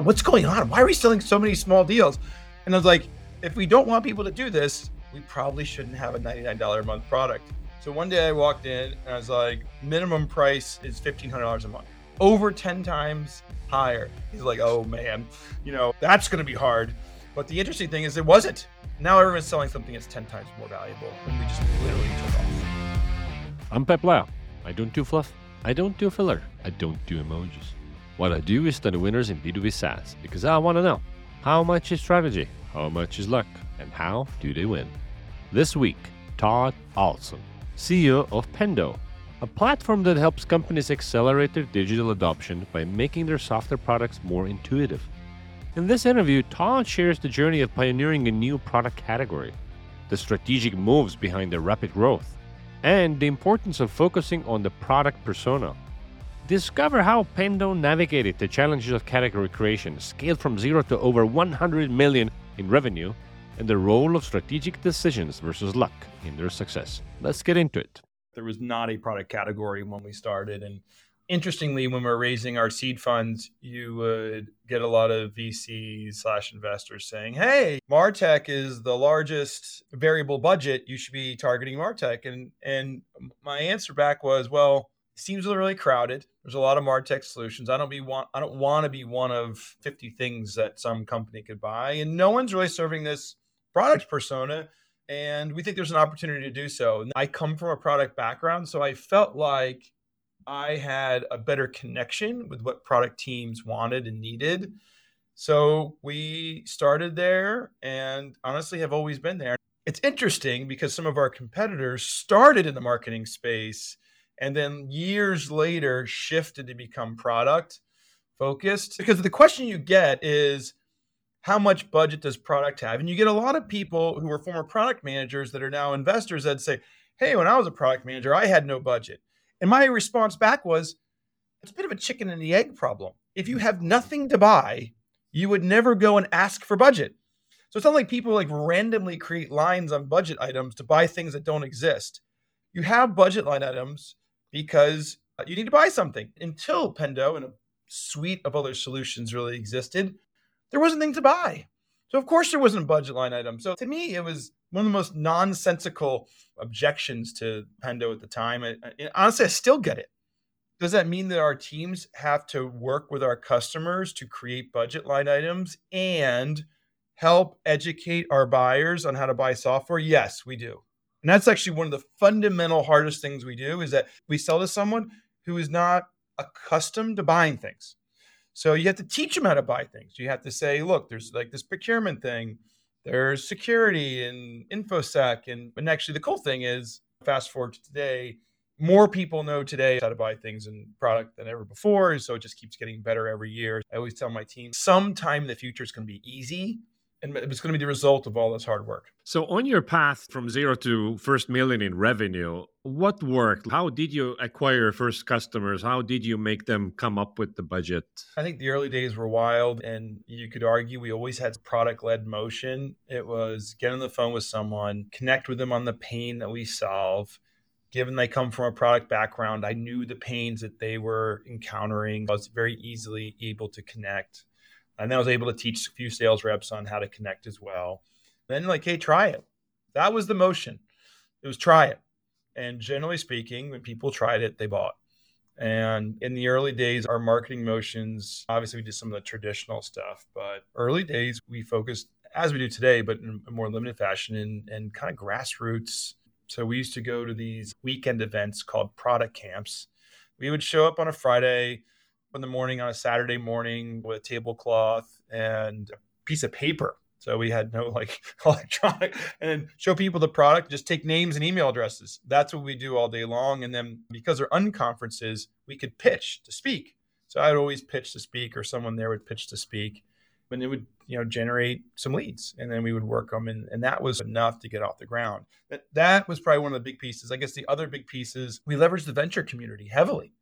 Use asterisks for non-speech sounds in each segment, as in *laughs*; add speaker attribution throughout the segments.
Speaker 1: What's going on? Why are we selling so many small deals? And I was like, if we don't want people to do this, we probably shouldn't have a $99 a month product. So one day I walked in and I was like, minimum price is $1,500 a month, over 10 times higher. He's like, oh man, you know, that's going to be hard. But the interesting thing is it wasn't. Now everyone's selling something that's 10 times more valuable. And we just literally took off.
Speaker 2: I'm Peep Laja. I don't do fluff. I don't do filler. I don't do emojis. What I do is study winners in B2B SaaS because I want to know how much is strategy, how much is luck, and how do they win. This week, Todd Olson, CEO of Pendo, a platform that helps companies accelerate their digital adoption by making their software products more intuitive. In this interview, Todd shares the journey of pioneering a new product category, the strategic moves behind their rapid growth, and the importance of focusing on the product persona. Discover how Pendo navigated the challenges of category creation, scaled from zero to over 100 million in revenue, and the role of strategic decisions versus luck in their success. Let's get into it.
Speaker 1: There was not a product category when we started. And interestingly, when we we're raising our seed funds, you would get a lot of VCs slash investors saying, Hey, Martech is the largest variable budget. You should be targeting Martech. And and my answer back was, Well, seems really crowded. There's a lot of Martech solutions. I don't be want I don't want to be one of 50 things that some company could buy. And no one's really serving this product persona. And we think there's an opportunity to do so. I come from a product background, so I felt like I had a better connection with what product teams wanted and needed. So we started there and honestly have always been there. It's interesting because some of our competitors started in the marketing space and then years later shifted to become product focused. Because the question you get is, how much budget does product have? And you get a lot of people who are former product managers that are now investors that say, Hey, when I was a product manager, I had no budget. And my response back was, It's a bit of a chicken and the egg problem. If you have nothing to buy, you would never go and ask for budget. So it's not like people like randomly create lines on budget items to buy things that don't exist. You have budget line items because uh, you need to buy something. Until Pendo and a suite of other solutions really existed, there wasn't things to buy. So of course there wasn't a budget line item. So to me, it was one of the most nonsensical objections to Pendo at the time. And honestly, I still get it. Does that mean that our teams have to work with our customers to create budget line items and help educate our buyers on how to buy software? Yes, we do. And that's actually one of the fundamental hardest things we do is that we sell to someone who is not accustomed to buying things. So you have to teach them how to buy things. You have to say, look, there's like this procurement thing, there's security and infosec. And, and actually, the cool thing is, fast forward to today, more people know today how to buy things and product than ever before. So it just keeps getting better every year. I always tell my team, sometime in the future, it's going to be easy and it's going to be the result of all this hard work.
Speaker 2: So, on your path from zero to first million in revenue, what worked? How did you acquire first customers? How did you make them come up with the budget?
Speaker 1: I think the early days were wild, and you could argue we always had product led motion. It was get on the phone with someone, connect with them on the pain that we solve. Given they come from a product background, I knew the pains that they were encountering. I was very easily able to connect and then I was able to teach a few sales reps on how to connect as well. Then, like, hey, try it. That was the motion. It was try it. And generally speaking, when people tried it, they bought. And in the early days, our marketing motions, obviously, we did some of the traditional stuff, but early days, we focused, as we do today, but in a more limited fashion, and, in kind of grassroots. So we used to go to these weekend events called product camps. We would show up on a Friday, in the morning on a Saturday morning with a tablecloth and a piece of paper. So we had no *laughs* like electronic and show people the product, just take names and email addresses. That's what we do all day long. And then because they're unconferences, we could pitch to speak. So I'd always pitch to speak or someone there would pitch to speak. And it would, you know, generate some leads. And then we would work them. And, and that was enough to get off the ground. But that was probably one of the big pieces. I guess the other big pieces, we leveraged the venture community heavily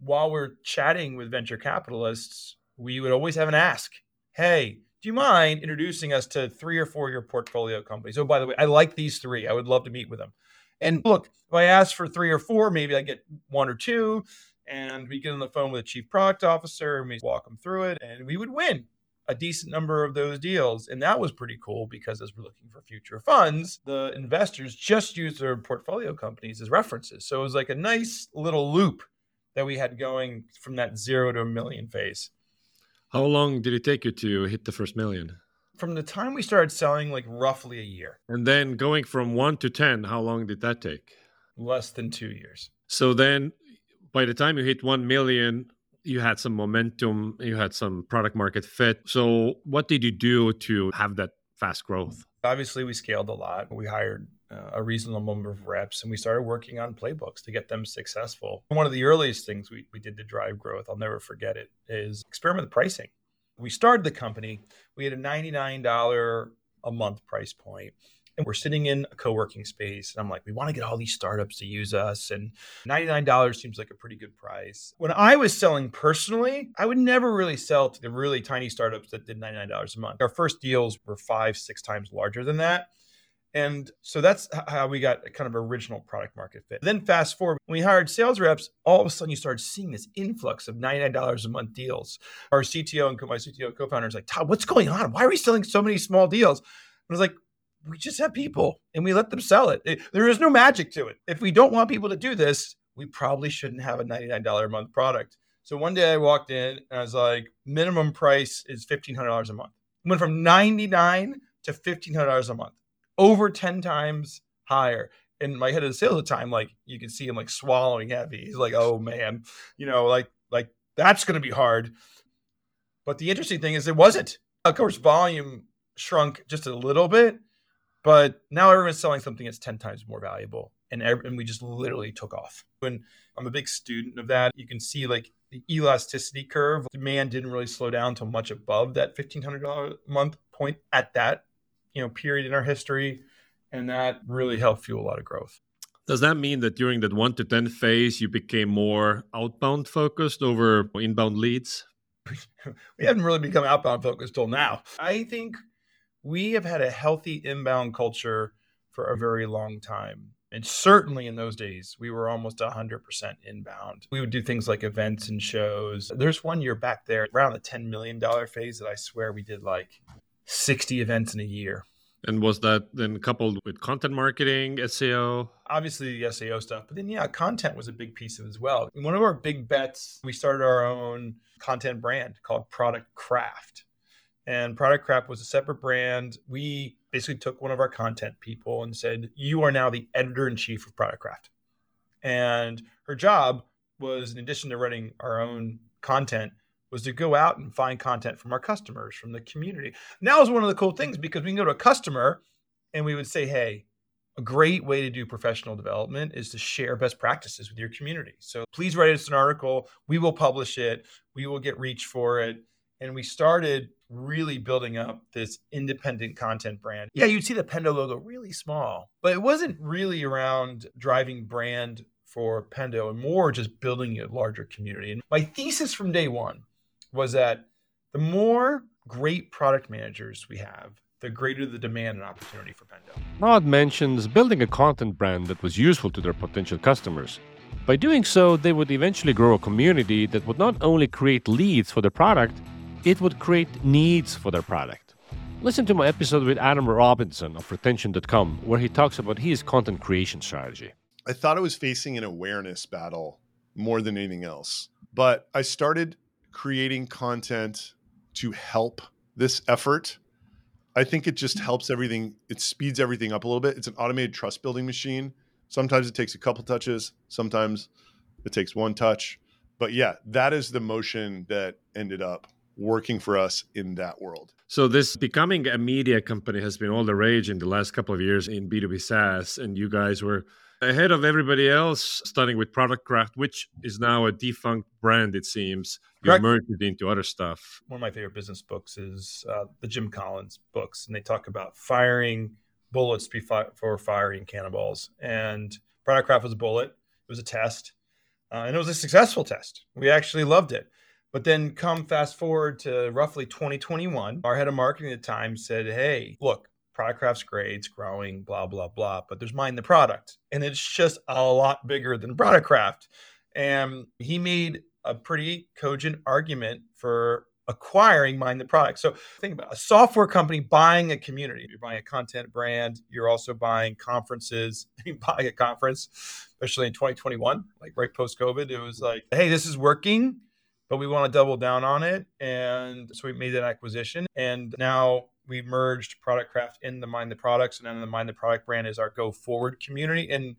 Speaker 1: while we're chatting with venture capitalists, we would always have an ask Hey, do you mind introducing us to three or four of your portfolio companies? Oh, by the way, I like these three. I would love to meet with them. And look, if I ask for three or four, maybe I get one or two. And we get on the phone with a chief product officer and we walk them through it and we would win a decent number of those deals. And that was pretty cool because as we're looking for future funds, the investors just use their portfolio companies as references. So it was like a nice little loop that we had going from that zero to a million phase.
Speaker 2: How long did it take you to hit the first million?
Speaker 1: From the time we started selling, like roughly a year.
Speaker 2: And then going from one to 10, how long did that take?
Speaker 1: Less than two years.
Speaker 2: So then by the time you hit 1 million, you had some momentum, you had some product market fit. So, what did you do to have that fast growth?
Speaker 1: Obviously, we scaled a lot. We hired uh, a reasonable number of reps and we started working on playbooks to get them successful. One of the earliest things we, we did to drive growth, I'll never forget it, is experiment with pricing. We started the company, we had a $99 a month price point and we're sitting in a co-working space and i'm like we want to get all these startups to use us and $99 seems like a pretty good price when i was selling personally i would never really sell to the really tiny startups that did $99 a month our first deals were five six times larger than that and so that's how we got a kind of original product market fit. Then fast forward, when we hired sales reps, all of a sudden you started seeing this influx of $99 a month deals. Our CTO and my CTO co-founder is like, Todd, what's going on? Why are we selling so many small deals? I was like, we just have people and we let them sell it. it. There is no magic to it. If we don't want people to do this, we probably shouldn't have a $99 a month product. So one day I walked in and I was like, minimum price is $1,500 a month. went from 99 to $1,500 a month, over 10 times higher. And my head of sales at the time, like you can see him like swallowing heavy. He's like, oh man, you know, like, like that's going to be hard. But the interesting thing is it wasn't. Of course, volume shrunk just a little bit, but now everyone's selling something that's 10 times more valuable. And, every, and we just literally took off. And I'm a big student of that. You can see like the elasticity curve. Demand didn't really slow down until much above that $1,500 a month point at that, you know, period in our history. And that really helped fuel a lot of growth.
Speaker 2: Does that mean that during that one to 10 phase, you became more outbound focused over inbound leads? *laughs*
Speaker 1: we haven't really become outbound focused till now. I think we have had a healthy inbound culture for a very long time. And certainly in those days, we were almost 100% inbound. We would do things like events and shows. There's one year back there around the $10 million phase that I swear we did like 60 events in a year.
Speaker 2: And was that then coupled with content marketing, SEO?
Speaker 1: Obviously, the SEO stuff, but then, yeah, content was a big piece of it as well. One of our big bets, we started our own content brand called Product Craft and Product Craft was a separate brand. We basically took one of our content people and said, You are now the editor in chief of Product Craft. And her job was, in addition to running our own content, was to go out and find content from our customers, from the community. Now is one of the cool things because we can go to a customer and we would say, Hey, a great way to do professional development is to share best practices with your community. So please write us an article. We will publish it. We will get reach for it. And we started really building up this independent content brand. Yeah, you'd see the Pendo logo really small, but it wasn't really around driving brand for Pendo and more just building a larger community. And my thesis from day one was that the more great product managers we have, the greater the demand and opportunity for Pendo.
Speaker 2: Todd mentions building a content brand that was useful to their potential customers. By doing so, they would eventually grow a community that would not only create leads for their product, it would create needs for their product. Listen to my episode with Adam Robinson of retention.com, where he talks about his content creation strategy.
Speaker 3: I thought I was facing an awareness battle more than anything else, but I started creating content to help this effort. I think it just helps everything, it speeds everything up a little bit. It's an automated trust building machine. Sometimes it takes a couple touches, sometimes it takes one touch. But yeah, that is the motion that ended up working for us in that world.
Speaker 2: So this becoming a media company has been all the rage in the last couple of years in B2B SaaS and you guys were ahead of everybody else starting with Product Craft which is now a defunct brand it seems. You Correct. merged it into other stuff.
Speaker 1: One of my favorite business books is uh, the Jim Collins books and they talk about firing bullets before firing cannonballs and Product Craft was a bullet. It was a test. Uh, and it was a successful test. We actually loved it. But then come fast forward to roughly 2021, our head of marketing at the time said, Hey, look, Product Craft's great, it's growing, blah, blah, blah. But there's mind the product. And it's just a lot bigger than Product Craft. And he made a pretty cogent argument for acquiring Mind the Product. So think about it, a software company buying a community. You're buying a content brand. You're also buying conferences. *laughs* You buy a conference, especially in 2021, like right post COVID. It was like, hey, this is working, but we want to double down on it. And so we made that acquisition. And now we merged Product Craft in the Mind the Products, and then the Mind the Product brand is our go forward community. And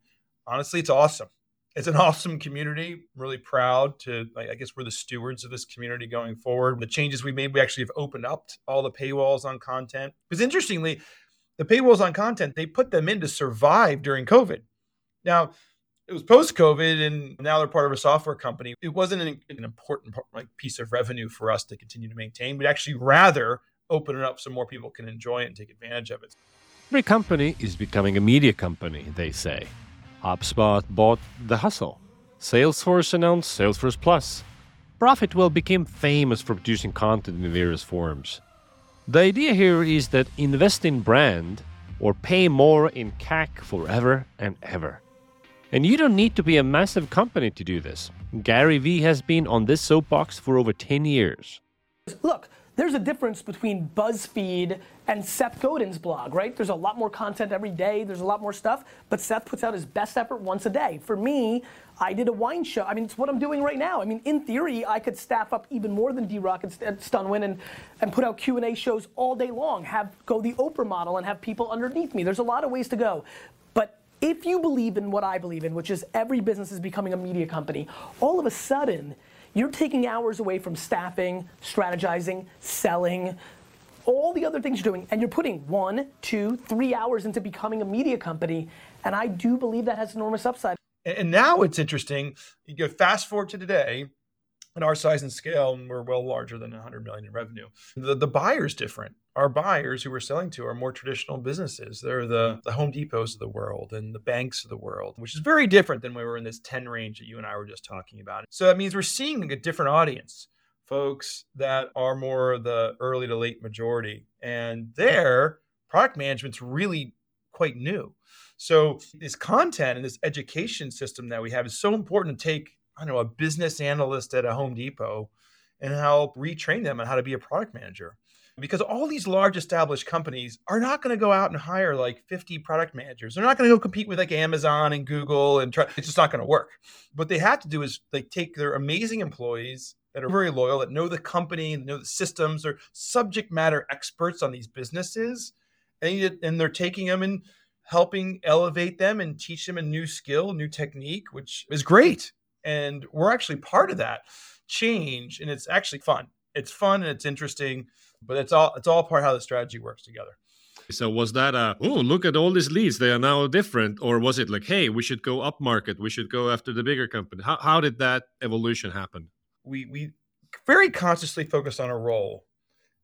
Speaker 1: honestly, it's awesome it's an *laughs* awesome community. I'm really proud to, I guess, we're the stewards of this community going forward. The changes we made, we actually have opened up all the paywalls on content. Because interestingly, the paywalls on content, they put them in to survive during COVID. Now, it was post COVID, and now they're part of a software company. It wasn't an, an important like piece of revenue for us to continue to maintain. We'd actually rather open it up so more people can enjoy it and take advantage of it.
Speaker 2: Every company is becoming a media company, they say. HubSpot bought The Hustle. Salesforce announced Salesforce Plus. Profitwell became famous for producing content in various forms. The idea here is that invest in brand or pay more in CAC forever and ever. And you don't need to be a massive company to do this. Gary Vee has been on this soapbox for over 10 years.
Speaker 4: Look, there's a difference between BuzzFeed and Seth Godin's blog, right? There's a lot more content every day, there's a lot more stuff, but Seth puts out his best effort once a day. For me, I did a wine show. I mean, it's what I'm doing right now. I mean, in theory, I could staff up even more than D-Rock and Stunwin and, and put out Q&A shows all day long, have go the Oprah model and have people underneath me. There's a lot of ways to go. But if you believe in what I believe in, which is every business is becoming a media company, all of a sudden, you're taking hours away from staffing, strategizing, selling, all the other things you're doing, and you're putting one, two, three hours into becoming a media company. And I do believe that has enormous upside.
Speaker 1: And now it's interesting. You go fast forward to today, at our size and scale, and we're well larger than 100 million in revenue. The, the buyer's different. Our buyers who we're selling to are more traditional businesses. They're the, mm. the Home Depots of the world and the banks of the world, which is very different than when we were in this 10 range that you and I were just talking about. So that means we're seeing a different audience, folks that are more the early to late majority. And their product management's really quite new. So this content and this education system that we have is so important to take I don't know, a business analyst at a Home Depot and help retrain them on how to be a product manager. Because all these large established companies are not going to go out and hire like 50 product managers. They're not going to go compete with like Amazon and Google and try. It's just not going to work. What they have to do is they take their amazing employees that are very loyal, that know the company, know the systems, are subject matter experts on these businesses, and, and they're taking them and helping elevate them and teach them a new skill, new technique, which is great and we're actually part of that change and it's actually fun it's fun and it's interesting but it's all it's all part of how the strategy works together
Speaker 2: so was that a oh look at all these leads they are now different or was it like hey we should go up market we should go after the bigger company how, how did that evolution happen
Speaker 1: we we very consciously focused on a role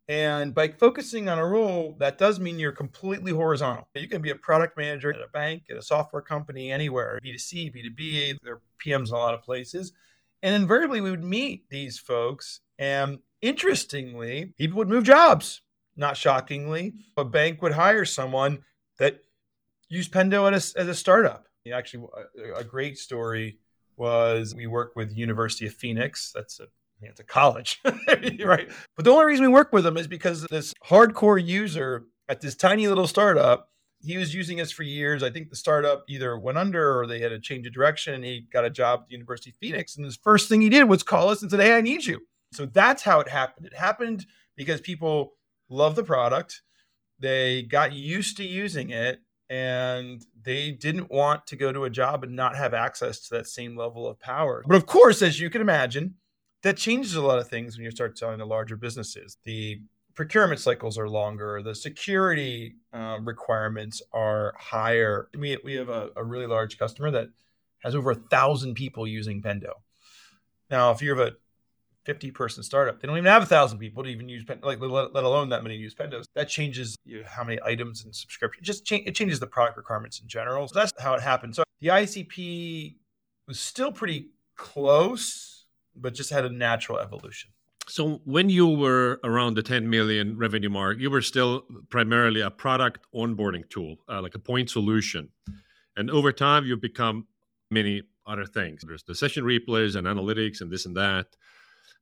Speaker 1: and by focusing on a role, that does mean you're completely horizontal. You can be a product manager at a bank, at a software company, anywhere, B2C, B2B, there are PMs in a lot of places. And invariably, we would meet these folks. And interestingly, people would move jobs. Not shockingly, a bank would hire someone that used Pendo as a, as a startup. Actually, a, a great story was we worked with University of Phoenix. That's a it's a college, *laughs* right? But the only reason we work with them is because this hardcore user at this tiny little startup, he was using us for years. I think the startup either went under or they had a change of direction and he got a job at the University of Phoenix. And his first thing he did was call us and said, Hey, I need you. So that's how it happened. It happened because people love the product. They got used to using it and they didn't want to go to a job and not have access to that same level of power. But of course, as you can imagine, that changes a lot of things when you start selling to larger businesses. The procurement cycles are longer. The security um, requirements are higher. We, we have a, a, really large customer that has over a thousand people using Pendo. Now, if you have a 50 person startup, they don't even have a thousand people to even use like let, let alone that many use Pendos. That changes you know, how many items and subscription. It just cha- it changes the product requirements in general. So that's how it happened. So the ICP was still pretty close but just had a natural evolution.
Speaker 2: So when you were around the 10 million revenue mark, you were still primarily a product onboarding tool, uh, like a point solution. And over time, you've become many other things. There's the session replays and analytics and this and that.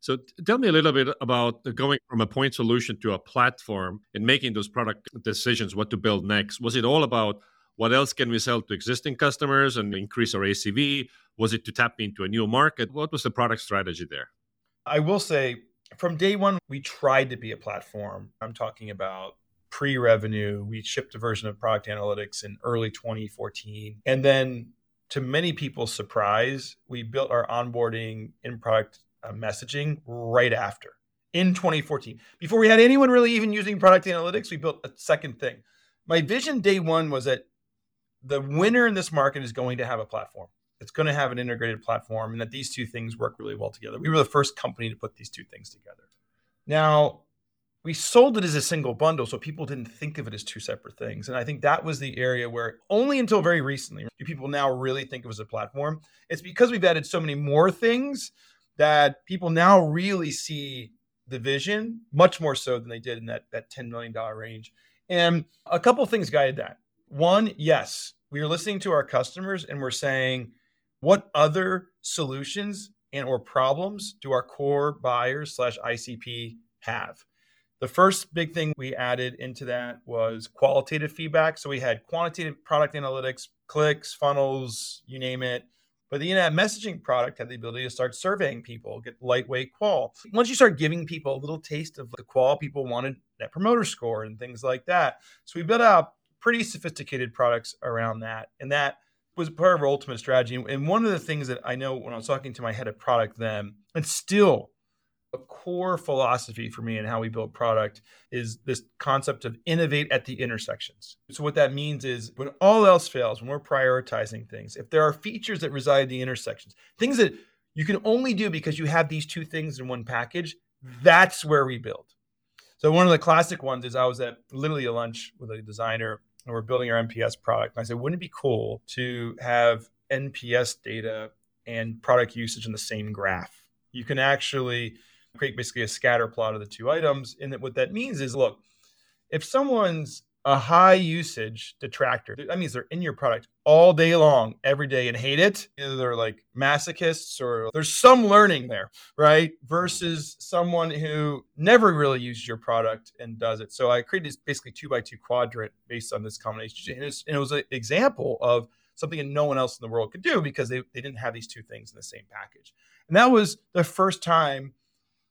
Speaker 2: So tell me a little bit about going from a point solution to a platform and making those product decisions, what to build next. Was it all about what else can we sell to existing customers and increase our ACV? Was it to tap into a new market? What was the product strategy there?
Speaker 1: I will say from day one, we tried to be a platform. I'm talking about pre revenue. We shipped a version of product analytics in early 2014. And then, to many people's surprise, we built our onboarding in product Uh, messaging right after in 2014. Before we had anyone really even using product analytics, we built a second thing. My vision day one was that the winner in this market is going to have a platform. It's going to have an integrated platform, and that these two things work really well together. We were the first company to put these two things together. Now, we sold it as a single bundle, so people didn't think of it as two separate things. And I think that was the area where only until very recently do people now really think of it as a platform. It's because we've added so many more things that people now really see the vision much more so than they did in that, that $10 million range. And a couple things guided that. One, yes, we are listening to our customers and we're saying, what other solutions and or problems do our core buyers slash ICP have? The first big thing we added into that was qualitative feedback. So we had quantitative product analytics, clicks, funnels, you name it. But the in-app messaging product had the ability to start surveying people, get lightweight qual. Once you start giving people a little taste of the qual, people wanted net promoter score and things like that. So we built out pretty sophisticated products around that. And that was part of our ultimate strategy. And one of the things that I know when I was talking to my head of product then, and still a core philosophy for me and how we build product is this concept of innovate at the intersections. So what that means is when all else fails, when we're prioritizing things, if there are features that reside in the intersections, things that you can only do because you have these two things in one package, that's where we build. So one of the classic ones is I was at literally a lunch with a designer and we're building our NPS product. And I said, wouldn't it be cool to have NPS data and product usage in the same graph? You can actually create basically a scatter plot of the two items. And what that means is look, if someone's a high usage detractor. That means they're in your product all day long, every day, and hate it. Either they're like masochists or there's some learning there, right? Versus someone who never really used your product and does it. So I created this basically two by two quadrant based on this combination. And, and it was an example of something that no one else in the world could do because they, they didn't have these two things in the same package. And that was the first time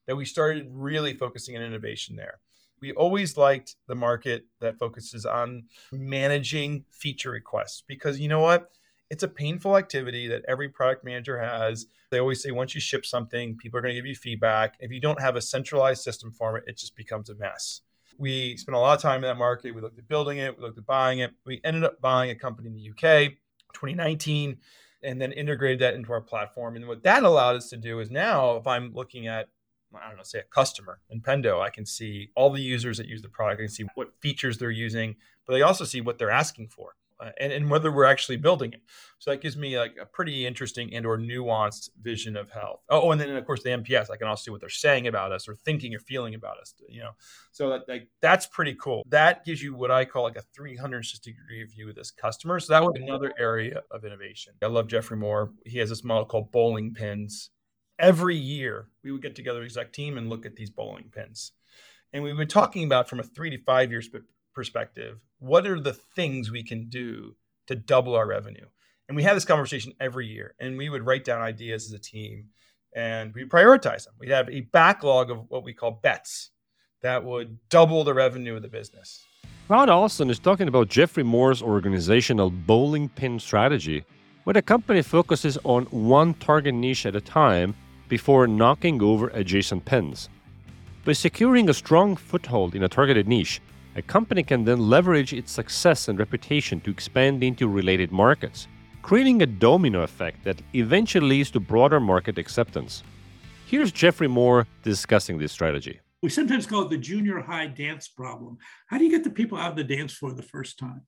Speaker 1: that we started really focusing on innovation there we always liked the market that focuses on managing feature requests because you know what? It's a painful activity that every product manager has. They always say once you ship something, people are going to give you feedback. If you don't have a centralized system for it, it just becomes a mess. We spent a lot of time in that market. We looked at building it, we looked at buying it. We ended up buying a company in the UK 2019 and then integrated that into our platform. And what that allowed us to do is now, if I'm looking at I don't know, say a customer in Pendo, I can see all the users that use the product. I can see what features they're using, but I also see what they're asking for uh, and, and whether we're actually building it. So that gives me like a pretty interesting and or nuanced vision of health. Oh, and then of course the NPS, I can also see what they're saying about us or thinking or feeling about us, you know. So that, like that's pretty cool. That gives you what I call like a 360 degree view of this customer. So that was another area of innovation. I love Geoffrey Moore. He has this model called bowling pins every year we would get together exec team and look at these bowling pins. And we've been talking about from a three to five years perspective what are the things we can do to double our revenue? And we had this conversation every year and we would write down ideas as a team and we prioritize them. We'd have a backlog of what we call bets that would double the revenue of the business.
Speaker 2: Todd Olson is talking about Geoffrey Moore's organizational bowling pin strategy, where the company focuses on one target niche at a time before knocking over adjacent pins. By securing a strong foothold in a targeted niche, a company can then leverage its success and reputation to expand into related markets, creating a domino effect that eventually leads to broader market acceptance. Here's Geoffrey Moore discussing this strategy.
Speaker 5: We sometimes call it the junior high dance problem. How do you get the people out of the dance floor the first time?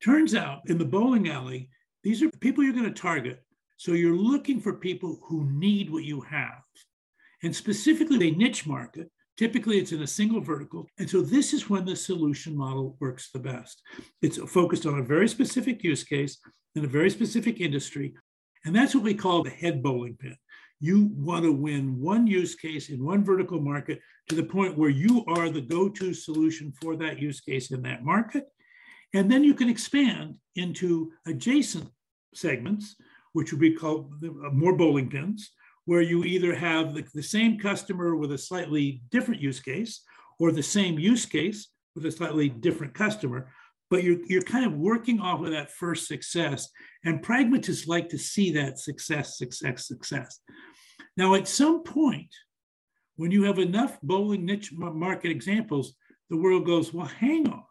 Speaker 5: Turns out in the bowling alley, these are people you're going to target so you're looking for people who need what you have. And specifically, a niche market. Typically, it's in a single vertical. And so this is when the solution model works the best. It's focused on a very specific use case in a very specific industry. And that's what we call the head bowling pin. You want to win one use case in one vertical market to the point where you are the go to solution for that use case in that market. And then you can expand into adjacent segments, which would be called uh, more bowling pins, where you either have the, the same customer with a slightly different use case or the same use case with a slightly different customer but you're, you're kind of working off of that first success. And pragmatists like to see that success, success, success. Now, at some point, when you have enough bowling niche market examples, the world goes, well, hang on.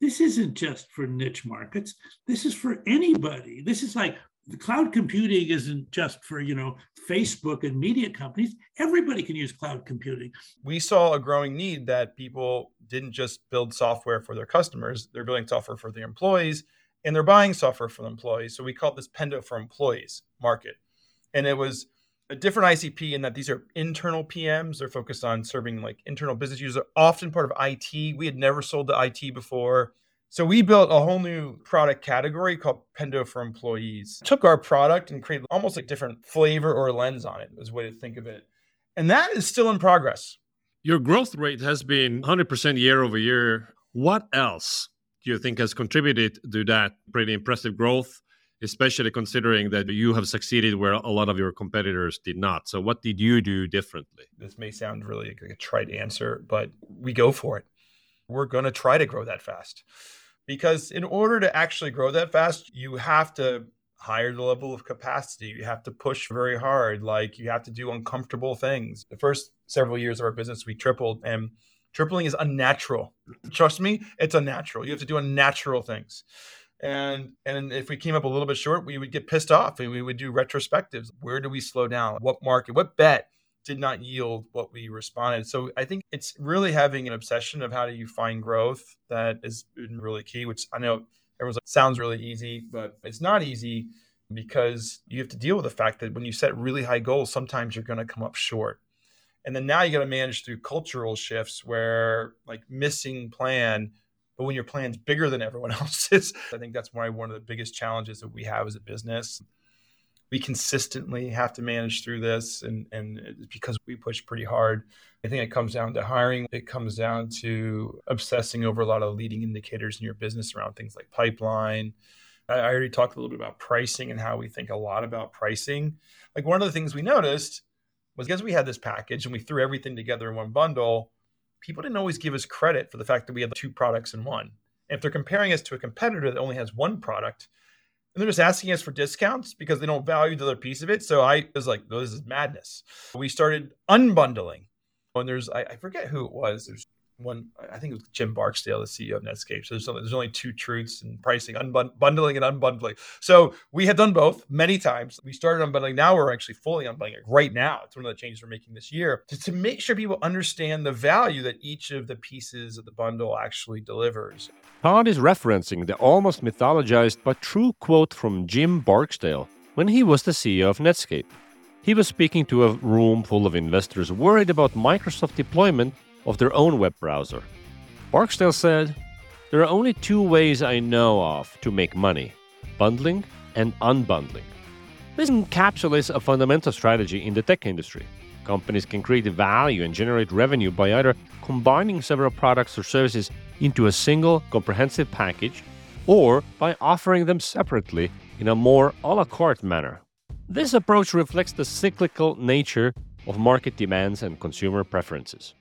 Speaker 5: This isn't just for niche markets. This is for anybody. This is like the cloud computing isn't just for you know facebook and media companies. Everybody can use cloud computing.
Speaker 1: We saw a growing need that people didn't just build software for their customers they're building software for their employees and they're buying software for employees. So we called this pendo for employees market. And it was a different icp in that these are internal pms they're focused on serving like internal business users often part of it we had never sold to it before so we built a whole new product category called Pendo for Employees. Took our product and created almost like different flavor or lens on it, is a way to think of it. And that is still in progress.
Speaker 2: Your growth rate has been 100% year over year. What else do you think has contributed to that pretty impressive growth, especially considering that you have succeeded where a lot of your competitors did not? So, what did you do differently?
Speaker 1: This may sound really like a trite answer, but we go for it. We're going to try to grow that fast because in order to actually grow that fast, you have to higher the level of capacity. You have to push very hard. Like you have to do uncomfortable things. The first several years of our business, we tripled, and tripling is unnatural. Trust me, it's unnatural. You have to do unnatural things. And and if we came up a little bit short, we would get pissed off and we would do retrospectives. Where do we slow down? What market? What bet? Did not yield what we responded. So I think it's really having an obsession of how do you find growth that is mm, really key, which I know everyone's like, sounds really easy, but it's not easy because you have to deal with the fact that when you set really high goals, sometimes you're going to come up short. And then now you got to manage through cultural shifts where like missing plan, but when your plan's bigger than everyone *laughs* else's, I think that's why one of the biggest challenges that we have as a business we consistently have to manage through this and and because we push pretty hard. I think it comes down to hiring. It comes down to obsessing over a lot of leading indicators in your business around things like pipeline. I already talked a little bit about pricing and how we think a lot about pricing. Like one of the things we noticed was because we had this package and we threw everything together in one bundle. People didn't always give us credit for the fact that we had two products in one. And if they're comparing us to a competitor that only has one product and they're just asking us for discounts because they don't value the other piece of it. So I was like, oh, this is madness. We started unbundling. And there's, I, I forget who it was. There's one, I think it was Jim Barksdale, the CEO of Netscape. So there's only, there's only two truths in pricing, unbundling and unbundling. So we have done both many times. We started unbundling. Now we're actually fully unbundling it right now. It's one of the changes we're making this year to, to make sure people understand the value that each of the pieces of the bundle actually delivers.
Speaker 2: Todd is referencing the almost mythologized but true quote from Jim Barksdale when he was the CEO of Netscape. He was speaking to a room full of investors worried about Microsoft deployment of their own web browser. Barksdale said, There are only two ways I know of to make money bundling and unbundling. This encapsulates a fundamental strategy in the tech industry. Companies can create value and generate revenue by either combining several products or services into a single comprehensive package or by offering them separately in a more a la carte manner. This approach reflects the cyclical nature of market demands and consumer preferences.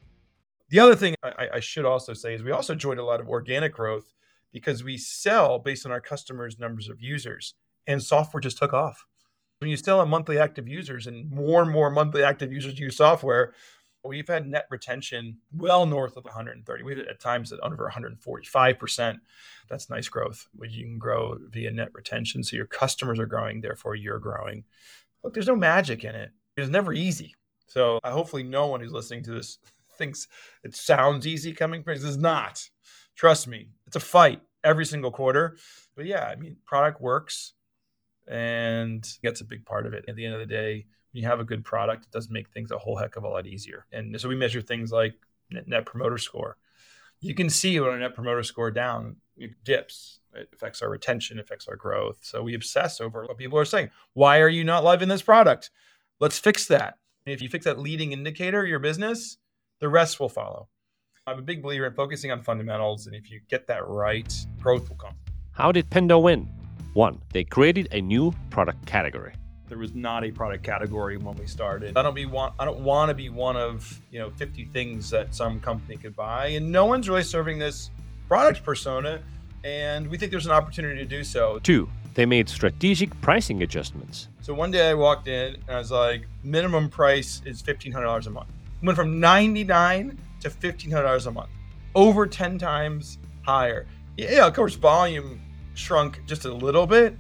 Speaker 1: The other thing I, I, should also say is we also enjoyed a lot of organic growth because we sell based on our customers' numbers of users, and software just took off. When you sell a monthly active users and more and more monthly active users use software, we've had net retention well north of 130. We've at times at under 145%. That's nice growth. You can grow via net retention. So your customers are growing, therefore you're growing. Look, there's no magic in it. It's never easy. So uh, hopefully no one who's listening to this thinks it sounds easy coming from. It's not. Trust me, it's a fight every single quarter. But yeah, I mean, product works and that's a big part of it. At the end of the day, when you have a good product, it does make things a whole heck of a lot easier. And so we measure things like net promoter score. you can see when a net promoter score down, it dips. It affects our retention, affects our growth. So we obsess over what people are saying. Why are you not loving this product? Let's fix that. And if you fix that leading indicator, your business, the rest will follow. I'm a big believer in focusing on fundamentals. And if you get that right, growth will come.
Speaker 2: How did Pendo win? One, they created a new product category.
Speaker 1: There was not a product category when we started. I don't be want I don't want to be one of, you know, 50 things that some company could buy. And no one's really serving this product persona. And we think there's an opportunity to do so.
Speaker 2: Two, they made strategic pricing adjustments.
Speaker 1: So one day I walked in and I was like, minimum price is $1,500 a month. Went from 99 to $1,500 a month, over 10 times higher. Yeah, of course, volume shrunk just a little bit,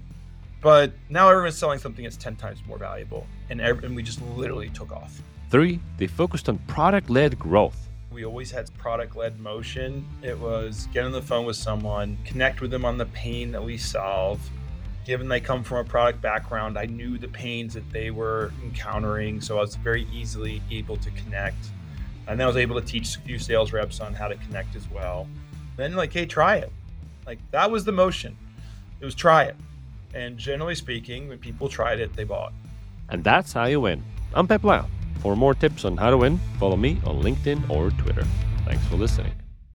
Speaker 1: but now everyone's selling something that's 10 times more valuable. And, every, and we just literally took off.
Speaker 2: Three, they focused on product led growth.
Speaker 1: We always had product led motion. It was get on the phone with someone, connect with them on the pain that we solve. Given they come from a product background, I knew the pains that they were encountering. So I was very easily able to connect. And then I was able to teach a few sales reps on how to connect as well. Then, like, hey, try it. Like, that was the motion. It was try it. And generally speaking, when people tried it, they bought.
Speaker 2: And that's how you win. I'm Peep Laja. For more tips on how to win, follow me on LinkedIn or Twitter. Thanks for listening.